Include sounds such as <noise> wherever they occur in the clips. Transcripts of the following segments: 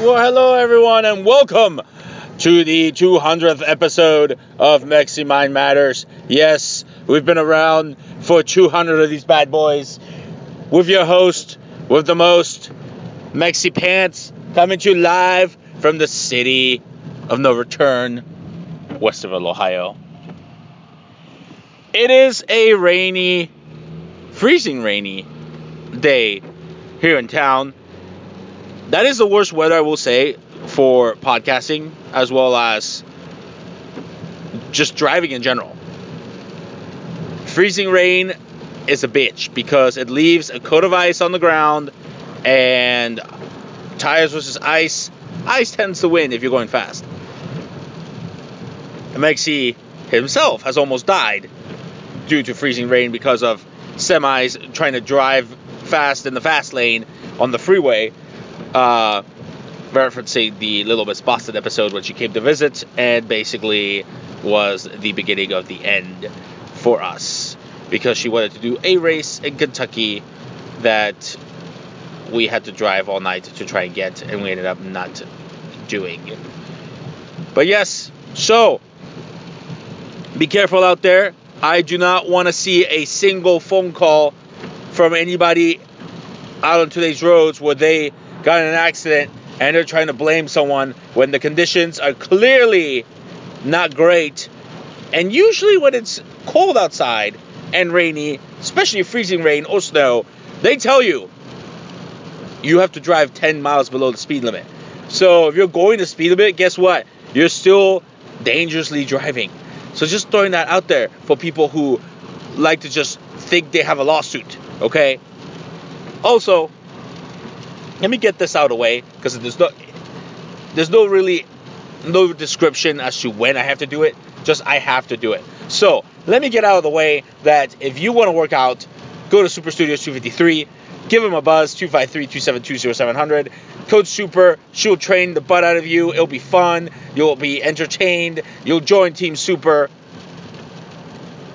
Well, hello everyone, and welcome to the 200th episode of Mexi Mind Matters. Yes, we've been around for 200 of these bad boys. With your host, with the most, Mexi Pants, coming to you live from the city of no return, Westerville, Ohio. It is a rainy, freezing rainy day here in town that is the worst weather I will say for podcasting as well as just driving in general. Freezing rain is a bitch because it leaves a coat of ice on the ground and tires versus ice. Ice tends to win if you're going fast. And Mexi himself has almost died due to freezing rain because of semis trying to drive fast in the fast lane on the freeway uh, referencing the Little Miss Boston episode when she came to visit, and basically was the beginning of the end for us because she wanted to do a race in Kentucky that we had to drive all night to try and get, and we ended up not doing. But yes, so be careful out there. I do not want to see a single phone call from anybody out on today's roads where they got in an accident and they're trying to blame someone when the conditions are clearly not great. And usually, when it's cold outside and rainy, especially freezing rain or snow, they tell you you have to drive 10 miles below the speed limit. So, if you're going the speed limit, guess what? You're still dangerously driving. So, just throwing that out there for people who like to just think they have a lawsuit, okay? Also, let me get this out of the way because there's no there's no really no description as to when I have to do it. Just I have to do it. So let me get out of the way that if you want to work out, go to Super Studios 253. Give them a buzz 253-272-0700. Code Super. She'll train the butt out of you. It'll be fun. You'll be entertained. You'll join Team Super.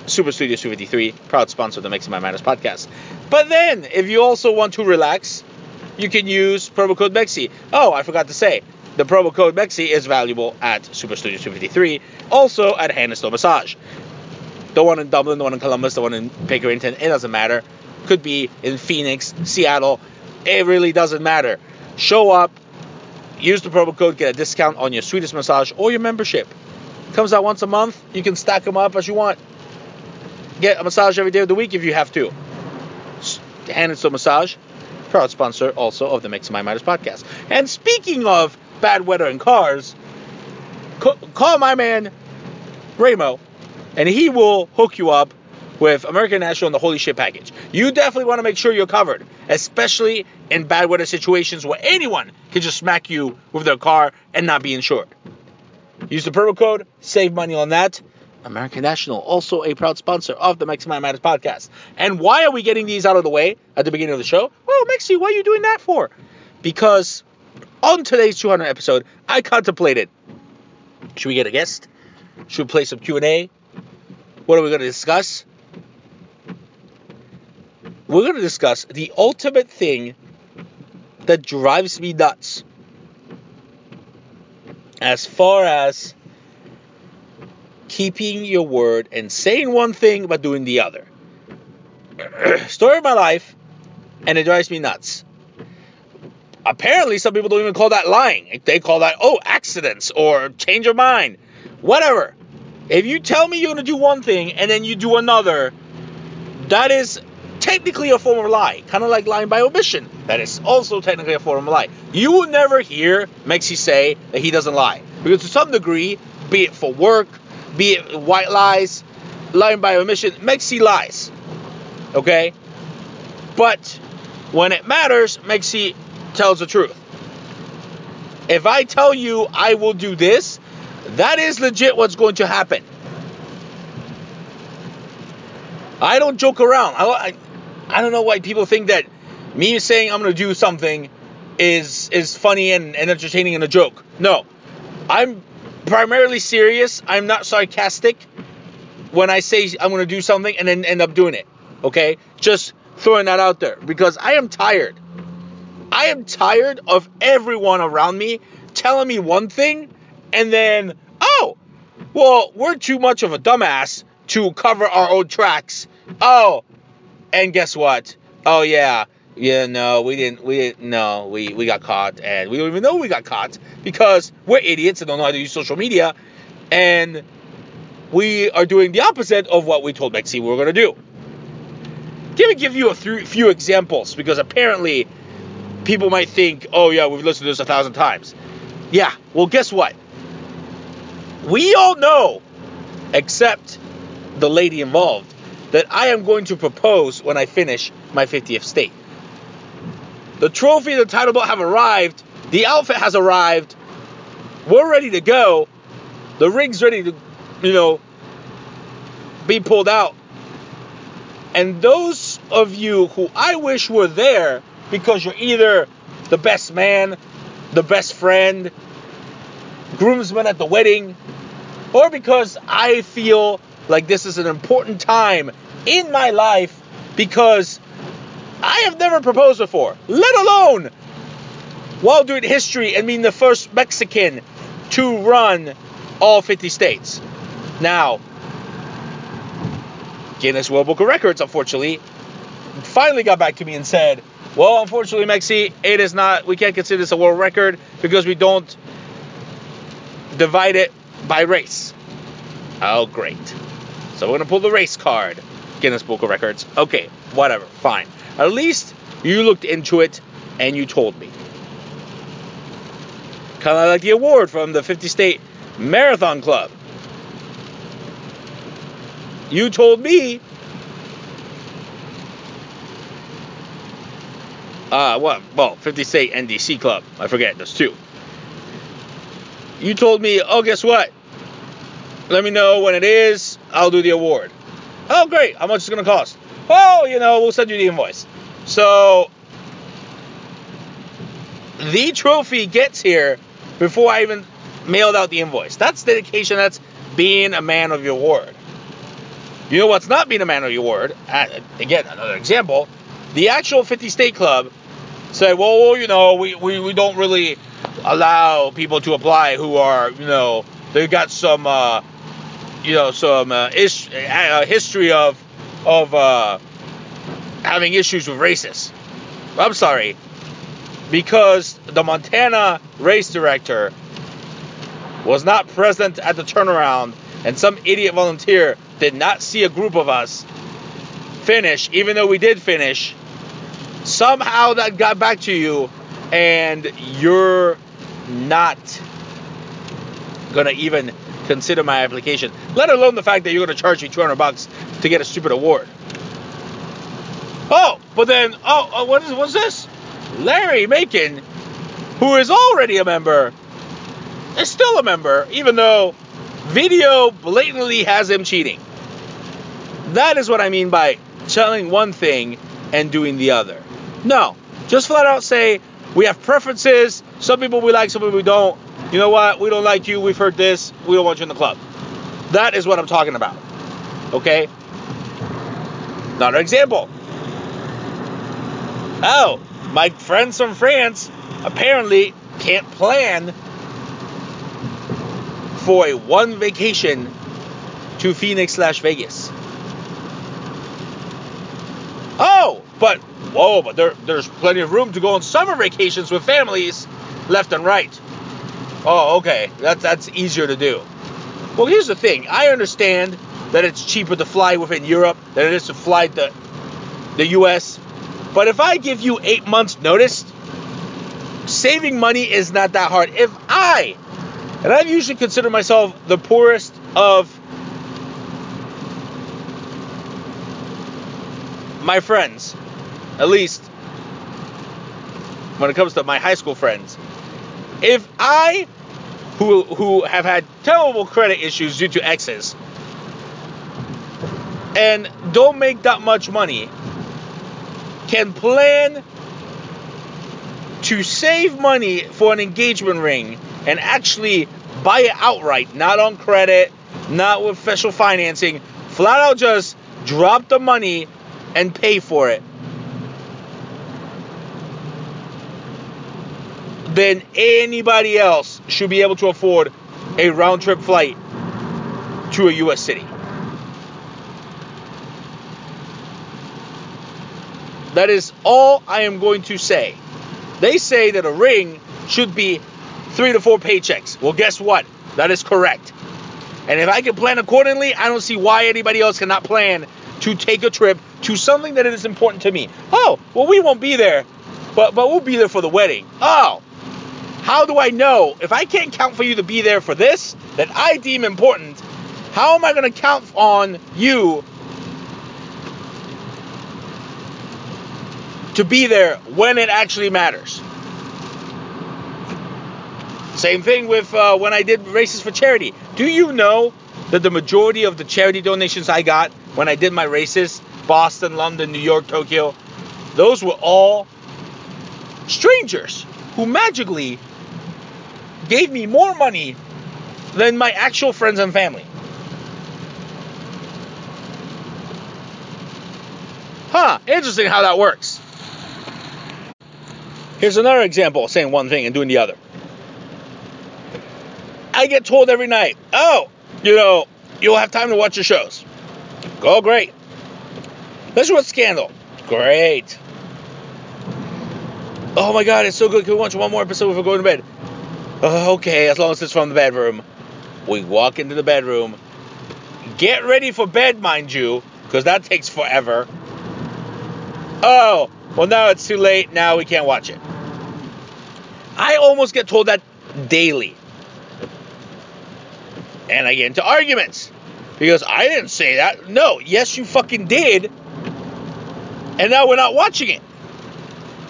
Super Studios 253, proud sponsor of the Mexi Mind Matters podcast. But then, if you also want to relax, you can use promo code MEXI. Oh, I forgot to say, the promo code MEXI is valuable at Super Studio 253, also at Hand and Stone Massage. The one in Dublin, the one in Columbus, the one in Pickerington, it doesn't matter. Could be in Phoenix, Seattle, it really doesn't matter. Show up, use the promo code, get a discount on your sweetest massage or your membership. Comes out once a month, you can stack them up as you want. Get a massage every day of the week if you have to. Hand and Stone Massage, proud sponsor also of the Mix My Matters podcast. And speaking of bad weather and cars, call my man Ramo, and he will hook you up with American National and the Holy Shit package. You definitely want to make sure you're covered, especially in bad weather situations where anyone can just smack you with their car and not be insured. Use the promo code, save money on that. American National, also a proud sponsor of the Mexi Matters podcast. And why are we getting these out of the way at the beginning of the show? Well, Mexi, what are you doing that for? Because on today's 200 episode, I contemplated, should we get a guest? Should we play some Q&A? What are we going to discuss? We're going to discuss the ultimate thing that drives me nuts as far as keeping your word and saying one thing but doing the other. <clears throat> Story of my life, and it drives me nuts. Apparently, some people don't even call that lying. They call that, oh, accidents or change of mind. Whatever. If you tell me you're going to do one thing and then you do another, That is technically a form of lie, kind of like lying by omission. That is also technically a form of lie. You will never hear Mexi say that he doesn't lie, because to some degree, be it for work, be it white lies, lying by omission, Mexi lies. Okay? But when it matters, Mexi tells the truth. If I tell you I will do this, that is legit what's going to happen. I don't joke around. I, I, I don't know why people think that me saying I'm going to do something is is funny and, and entertaining and a joke. No. I'm primarily serious. I'm not sarcastic when I say I'm going to do something and then end up doing it. Okay? Just throwing that out there because I am tired. I am tired of everyone around me telling me one thing and then, oh, well, we're too much of a dumbass to cover our own tracks. Oh, and guess what? Oh yeah, yeah, no, we didn't, we didn't, no, we, we got caught, and we don't even know we got caught because we're idiots and don't know how to use social media, and we are doing the opposite of what we told Mexi we were gonna do. Let me give you a few examples because apparently people might think, oh yeah, we've listened to this a thousand times. Yeah, well, guess what? We all know, except the lady involved, that I am going to propose when I finish my 50th state. The trophy and the title belt have arrived. The outfit has arrived. We're ready to go. The ring's ready to, you know, be pulled out. And those of you who I wish were there because you're either the best man, the best friend, groomsman at the wedding, or because I feel like this is an important time in my life because I have never proposed before, let alone while doing history and being the first Mexican to run all 50 states. Now, Guinness World Book of Records, unfortunately, finally got back to me and said, well, unfortunately, Mexi, it is not, we can't consider this a world record because we don't divide it by race. Oh, great. So we're going to pull the race card. Guinness Book of Records. Okay, whatever, fine. At least you looked into it and you told me. Kind of like the award from the 50 State Marathon Club. You told me. Uh, what? Well, 50 State NDC Club. I forget. There's two. You told me, oh, guess what? Let me know when it is. I'll do the award. Oh, great. How much is it going to cost? Oh, you know, we'll send you the invoice. So, the trophy gets here before I even mailed out the invoice. That's dedication. That's being a man of your word. You know what's not being a man of your word? Uh, again, another example. The actual 50 State Club said, well, you know, we, we, we don't really allow people to apply who are, you know, they've got some, uh, you know, some uh, ish, uh, history of, of uh, having issues with racists. I'm sorry. Because the Montana race director was not present at the turnaround and some idiot volunteer did not see a group of us finish, even though we did finish, somehow that got back to you and you're not gonna even consider my application, let alone the fact that you're gonna charge me 200 bucks to get a stupid award. Oh, but then, oh, oh what is what's this? Larry Macon, who is already a member, is still a member, even though video blatantly has him cheating. That is what I mean by telling one thing and doing the other. No, just flat out say we have preferences. Some people we like, some people we don't. You know what? We don't like you. We've heard this. We don't want you in the club. That is what I'm talking about. Okay? Another example. Oh, my friends from France apparently can't plan for a one vacation to Phoenix slash Vegas. Oh, but whoa, but there, there's plenty of room to go on summer vacations with families left and right. Oh, okay, that's that's easier to do. Well, here's the thing. I understand that it's cheaper to fly within Europe than it is to fly to the US. But if I give you eight months notice, saving money is not that hard. If I, and I usually consider myself the poorest of my friends, at least when it comes to my high school friends, if I, who who have had terrible credit issues due to exes, and don't make that much money, can plan to save money for an engagement ring and actually buy it outright, not on credit, not with special financing, flat out just drop the money and pay for it. Then anybody else should be able to afford a round trip flight to a US city. That is all I am going to say. They say that a ring should be three to four paychecks. Well, guess what? That is correct. And if I can plan accordingly, I don't see why anybody else cannot plan to take a trip to something that is important to me. Oh, well, we won't be there, but but we'll be there for the wedding. Oh, how do I know if I can't count for you to be there for this that I deem important? How am I going to count on you to be there when it actually matters? Same thing with uh, when I did races for charity. Do you know that the majority of the charity donations I got when I did my races, Boston, London, New York, Tokyo, those were all strangers who magically gave me more money than my actual friends and family. Huh, interesting how that works. Here's another example of saying one thing and doing the other. I get told every night, oh, you know, you'll have time to watch your shows. Oh, great. Let's watch Scandal. Great. Oh my god, it's so good. Can we watch one more episode before going to bed? Uh, okay, as long as it's from the bedroom. We walk into the bedroom. Get ready for bed, mind you, because that takes forever. Oh, well, now it's too late. Now we can't watch it. I almost get told that daily. And I get into arguments because I didn't say that. No, yes, you fucking did. And now we're not watching it.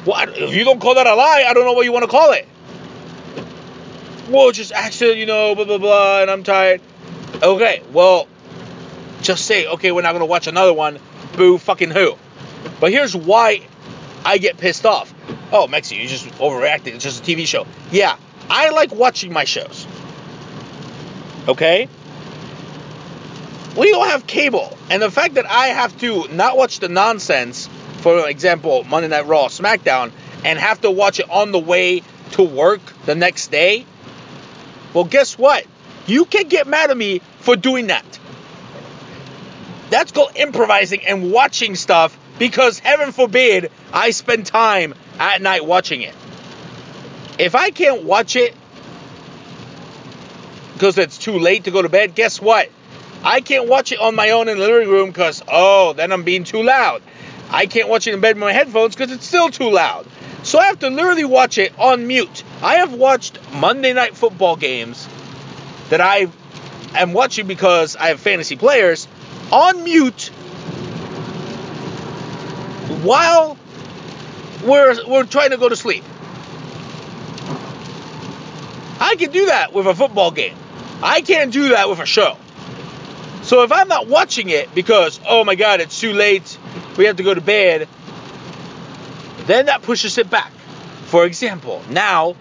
Well, if you don't call that a lie, I don't know what you want to call it. Well, just accident, you know, blah blah blah, and I'm tired. Okay, well, just say, okay, we're not gonna watch another one. Boo, fucking who? But here's why I get pissed off. Oh, Mexi, you just overreacting. It's just a TV show. Yeah, I like watching my shows. Okay? We don't have cable. And the fact that I have to not watch the nonsense, for example, Monday Night Raw, SmackDown, and have to watch it on the way to work the next day, well, guess what? You can get mad at me for doing that. That's called improvising and watching stuff because heaven forbid I spend time at night watching it. If I can't watch it because it's too late to go to bed, guess what? I can't watch it on my own in the living room because, oh, then I'm being too loud. I can't watch it in bed with my headphones because it's still too loud. So I have to literally watch it on mute. I have watched Monday night football games that I am watching because I have fantasy players on mute while we're, we're trying to go to sleep. I can do that with a football game. I can't do that with a show. So if I'm not watching it because, oh my God, it's too late, we have to go to bed, then that pushes it back. For example, now,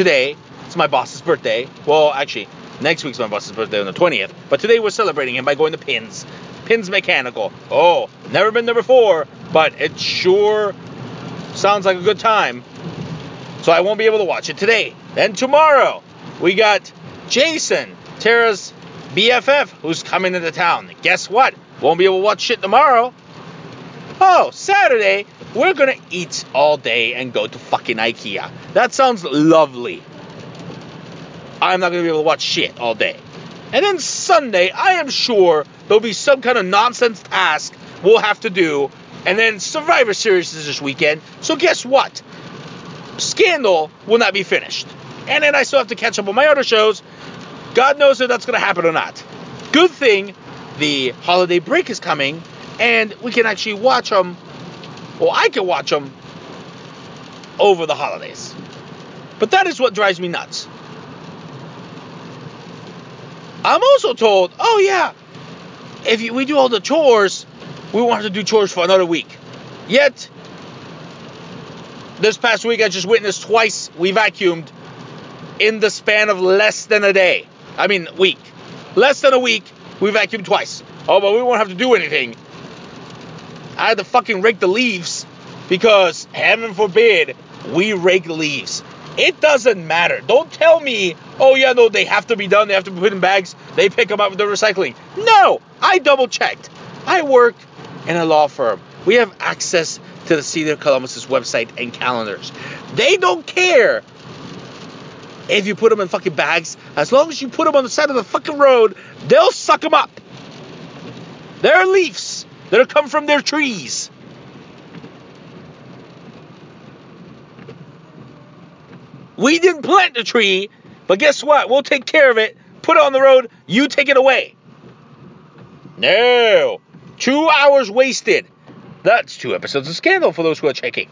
today, it's my boss's birthday. Well, actually, next week's my boss's birthday on the 20th, but today we're celebrating him by going to Pins. Pins Mechanical. Oh, never been there before, but it sure sounds like a good time. So I won't be able to watch it today. Then tomorrow, we got Jason, Tara's BFF, who's coming into town. Guess what? Won't be able to watch shit tomorrow. Oh, Saturday, we're gonna eat all day and go to fucking IKEA. That sounds lovely. I'm not gonna be able to watch shit all day. And then Sunday, I am sure there'll be some kind of nonsense task we'll have to do And then Survivor Series is this weekend. So guess what? Scandal will not be finished. And then I still have to catch up on my other shows. God knows if that's going to happen or not. Good thing the holiday break is coming and we can actually watch them. Well, I can watch them over the holidays. But that is what drives me nuts. I'm also told, oh yeah, if you, we do all the chores, we won't have to do chores for another week. Yet, this past week I just witnessed twice we vacuumed in the span of less than a day. I mean, week. Less than a week, we vacuumed twice. Oh, but we won't have to do anything. I had to fucking rake the leaves because, heaven forbid, we rake leaves. It doesn't matter. Don't tell me, oh yeah, no, they have to be done. They have to be put in bags. They pick them up with the recycling. No, I double checked. I work in a law firm. We have access to the City of Columbus's website and calendars. They don't care if you put them in fucking bags. As long as you put them on the side of the fucking road, they'll suck them up. They're leaves that'll come from their trees. We didn't plant the tree, but guess what? We'll take care of it. Put it on the road. You take it away. No. Two hours wasted. That's two episodes of Scandal for those who are checking.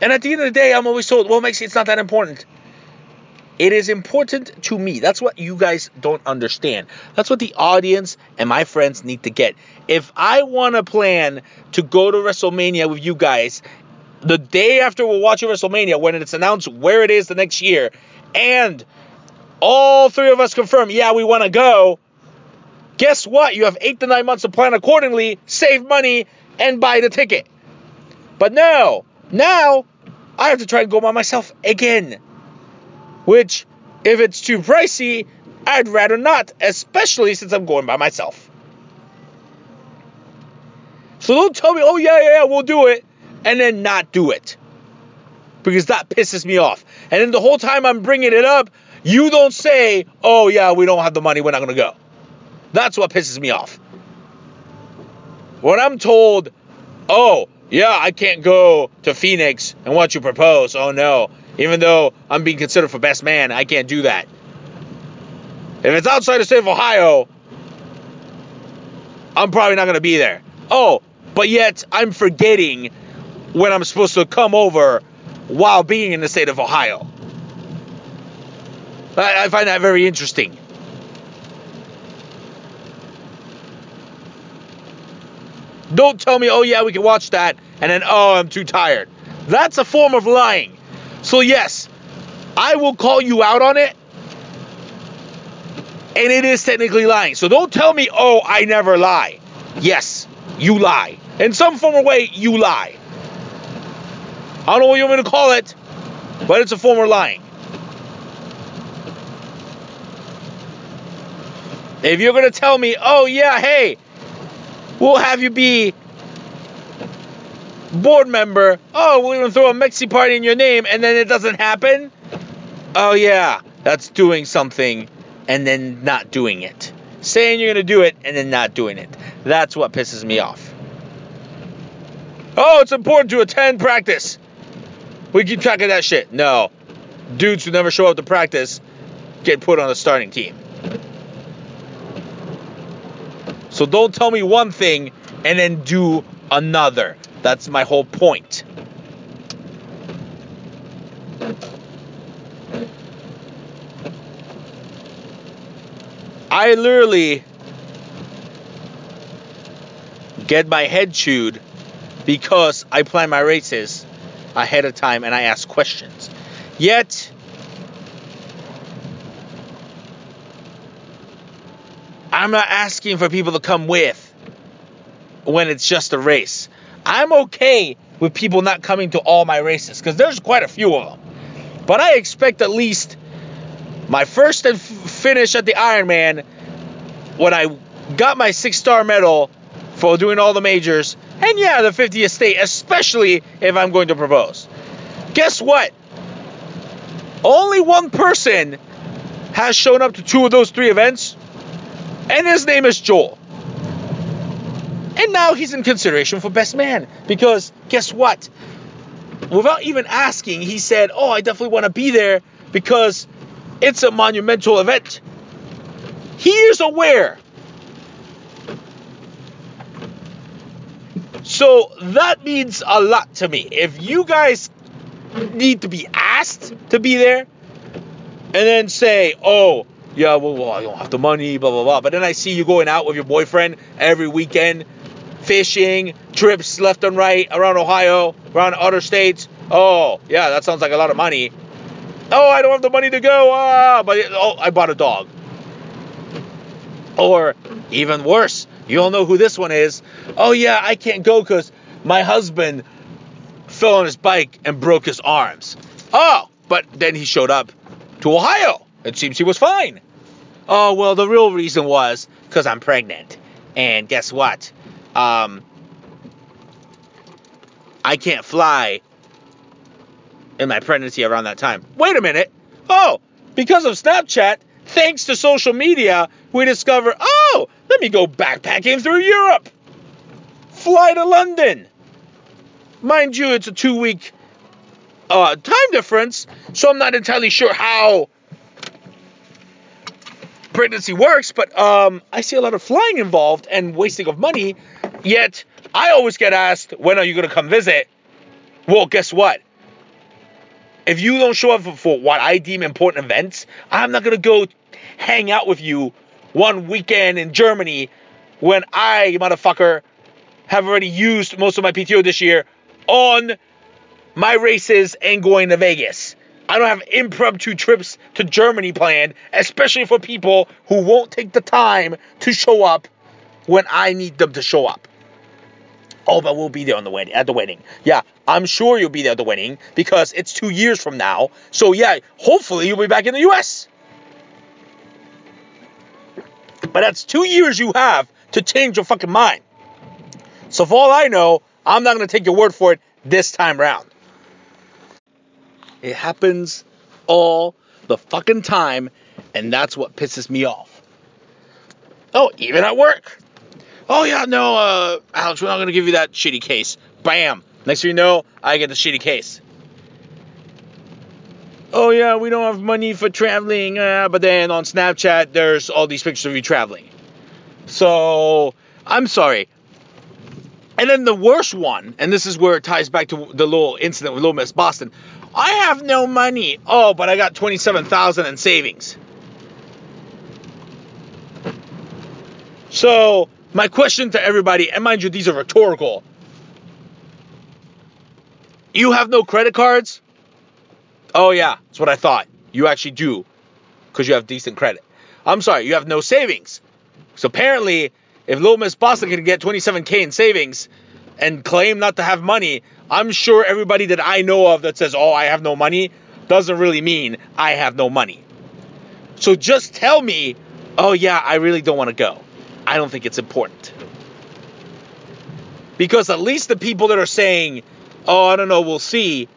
And at the end of the day, I'm always told, well, Mexi, it's not that important. It is important to me. That's what you guys don't understand. That's what the audience and my friends need to get. If I want to plan to go to WrestleMania with you guys the day after we're watching WrestleMania, when it's announced where it is the next year, and all three of us confirm, yeah, we want to go, guess what? You have eight to nine months to plan accordingly, save money, and buy the ticket. But no, now I have to try and go by myself again. Which, if it's too pricey, I'd rather not, especially since I'm going by myself. So don't tell me, oh yeah, yeah, yeah, we'll do it, and then not do it. Because that pisses me off. And then the whole time I'm bringing it up, you don't say, oh yeah, we don't have the money, we're not going to go. That's what pisses me off. When I'm told, oh, yeah, I can't go to Phoenix and watch you propose. Oh no. Even though I'm being considered for best man, I can't do that. If it's outside the state of Ohio, I'm probably not going to be there. Oh, but yet I'm forgetting when I'm supposed to come over while being in the state of Ohio. I, I find that very interesting. Don't tell me, oh yeah, we can watch that, and then, oh, I'm too tired. That's a form of lying. So, yes, I will call you out on it, and it is technically lying. So, don't tell me, oh, I never lie. Yes, you lie. In some form or way, you lie. I don't know what you want me to call it, but it's a form of lying. If you're going to tell me, oh, yeah, hey, we'll have you be board member. Oh, we're gonna throw a Mexi party in your name, and then it doesn't happen. Oh yeah, that's doing something, and then not doing it. Saying you're gonna do it and then not doing it. That's what pisses me off. Oh, it's important to attend practice. We keep track of that shit. No, dudes who never show up to practice get put on the starting team. So don't tell me one thing and then do another. That's my whole point. I literally get my head chewed because I plan my races ahead of time and I ask questions. Yet, I'm not asking for people to come with when it's just a race. I'm okay with people not coming to all my races because there's quite a few of them. But I expect at least my first and f- finish at the Ironman when I got my six star medal for doing all the majors, and yeah, the 50th state, especially if I'm going to propose. Guess what? Only one person has shown up to two of those three events, and his name is Joel. And now he's in consideration for best man because guess what? Without even asking, he said, "Oh, I definitely want to be there because it's a monumental event." He is aware. So that means a lot to me. If you guys need to be asked to be there and then say, "Oh, yeah, well, well, I don't have the money, blah blah blah," but then I see you going out with your boyfriend every weekend fishing, trips left and right around Ohio, around other states. Oh, yeah, that sounds like a lot of money. Oh, I don't have the money to go. Ah, but oh, I bought a dog. Or even worse, you all know who this one is. Oh yeah, I can't go because my husband fell on his bike and broke his arms. Oh, but then he showed up to Ohio. It seems he was fine. Oh well, the real reason was because I'm pregnant. And guess what? Um, I can't fly in my pregnancy around that time. Wait a minute. Oh, because of Snapchat, thanks to social media, we discover, oh, let me go backpacking through Europe. Fly to London. Mind you, it's a two week uh, time difference, so I'm not entirely sure how pregnancy works, but um, I see a lot of flying involved and wasting of money. Yet I always get asked, when are you going to come visit? Well, guess what? If you don't show up for, what I deem important events, I'm not going to go hang out with you one weekend in Germany when I, motherfucker, have already used most of my PTO this year on my races and going to Vegas. I don't have impromptu trips to Germany planned, especially for people who won't take the time to show up when I need them to show up. Oh, but we'll be there on the wedding at the wedding. Yeah, I'm sure you'll be there at the wedding because it's two years from now. So yeah, hopefully you'll be back in the US. But that's two years you have to change your fucking mind. So for all I know, I'm not gonna take your word for it this time round. It happens all the fucking time, and that's what pisses me off. Oh, even at work. Oh yeah, no, uh, Alex, we're not gonna give you that shitty case. Bam. Next thing you know, I get the shitty case. Oh yeah, we don't have money for traveling, uh, but then on Snapchat there's all these pictures of you traveling. So I'm sorry. And then the worst one, and this is where it ties back to the little incident with Little Miss Boston. I have no money. Oh, but I got twenty-seven thousand in savings. So my question to everybody, and mind you, these are rhetorical. You have no credit cards? Oh yeah, that's what I thought. You actually do, because you have decent credit. I'm sorry, you have no savings. So apparently, if Little Miss Boston can get 27k in savings and claim not to have money, I'm sure everybody that I know of that says, "Oh, I have no money," doesn't really mean I have no money. So just tell me, "Oh yeah, I really don't want to go." I don't think it's important. Because at least the people that are saying, "Oh, I don't know, we'll see,"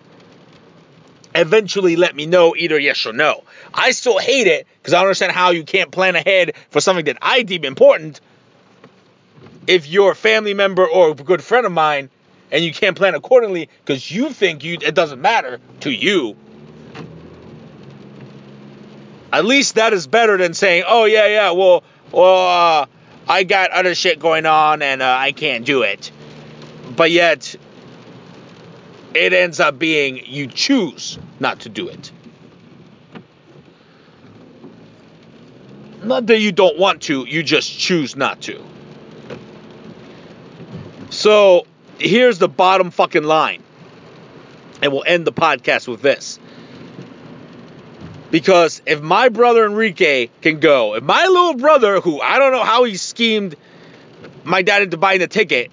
eventually let me know either yes or no. I still hate it because I don't understand how you can't plan ahead for something that I deem important if you're a family member or a good friend of mine and you can't plan accordingly because you think you it doesn't matter to you. At least that is better than saying, "Oh yeah, yeah, well, well, uh, I got other shit going on and uh, I can't do it." But yet, it ends up being you choose not to do it. Not that you don't want to, you just choose not to. So here's the bottom fucking line. And we'll end the podcast with this. Because if my brother Enrique can go, if my little brother, who I don't know how he schemed my dad into buying the ticket,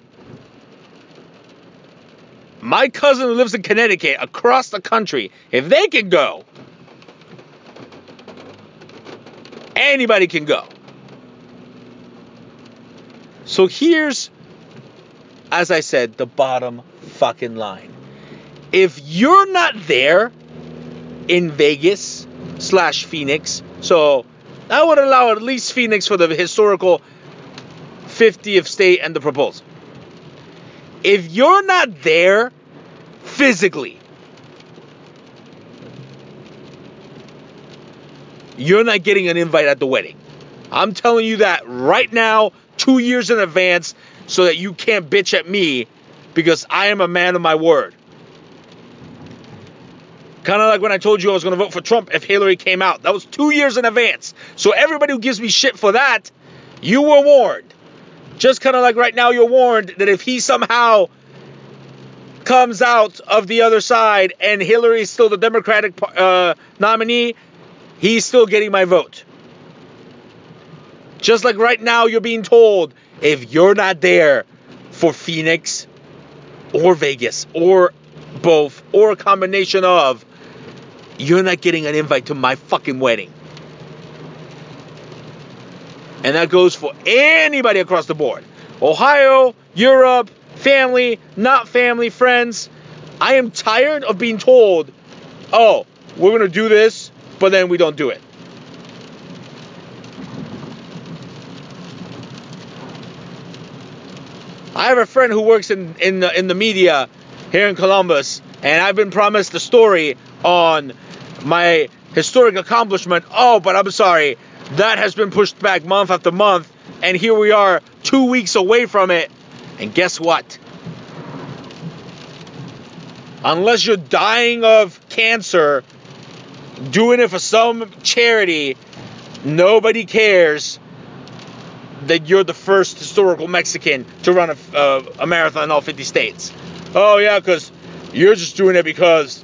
my cousin who lives in Connecticut across the country, if they can go, anybody can go. So here's, as I said, the bottom fucking line. If you're not there in Vegas slash Phoenix, so I would allow at least Phoenix for the historical 50th state and the proposal. If you're not there physically, you're not getting an invite at the wedding. I'm telling you that right now, two years in advance, so that you can't bitch at me because I am a man of my word. Kind of like when I told you I was going to vote for Trump if Hillary came out. That was two years in advance. So everybody who gives me shit for that, you were warned. Just kind of like right now, you're warned that if he somehow comes out of the other side and Hillary is still the Democratic uh, nominee, he's still getting my vote. Just like right now, you're being told if you're not there for Phoenix or Vegas or both or a combination of, you're not getting an invite to my fucking wedding. And that goes for anybody across the board Ohio, Europe, family, not family, friends. I am tired of being told, oh, we're going to do this, but then we don't do it. I have a friend who works in, in, the, in the media here in Columbus, and I've been promised a story on my historic accomplishment. Oh, but I'm sorry, that has been pushed back month after month, and here we are two weeks away from it. And guess what? Unless you're dying of cancer, doing it for some charity, nobody cares that you're the first historical Mexican to run a, a marathon in all 50 states. Oh, yeah, because you're just doing it because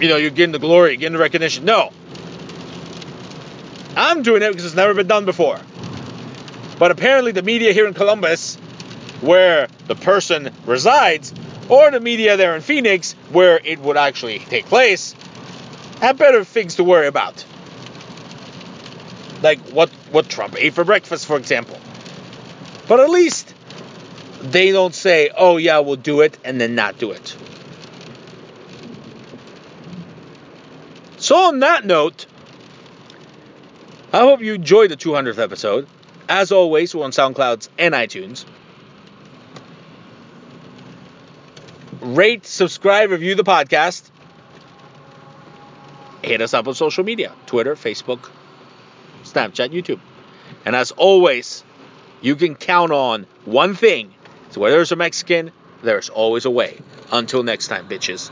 you know, you're getting the glory, getting the recognition. No. I'm doing it because it's never been done before. But apparently, the media here in Columbus, where the person resides, or the media there in Phoenix, where it would actually take place, have better things to worry about. Like what, what Trump ate for breakfast, for example. But at least they don't say, oh, yeah, we'll do it, and then not do it. So, on that note, I hope you enjoyed the 200th episode. As always, we're on SoundClouds and iTunes. Rate, subscribe, review the podcast. Hit us up on social media Twitter, Facebook, Snapchat, YouTube. And as always, you can count on one thing. So where there's a Mexican, there's always a way. Until next time, bitches.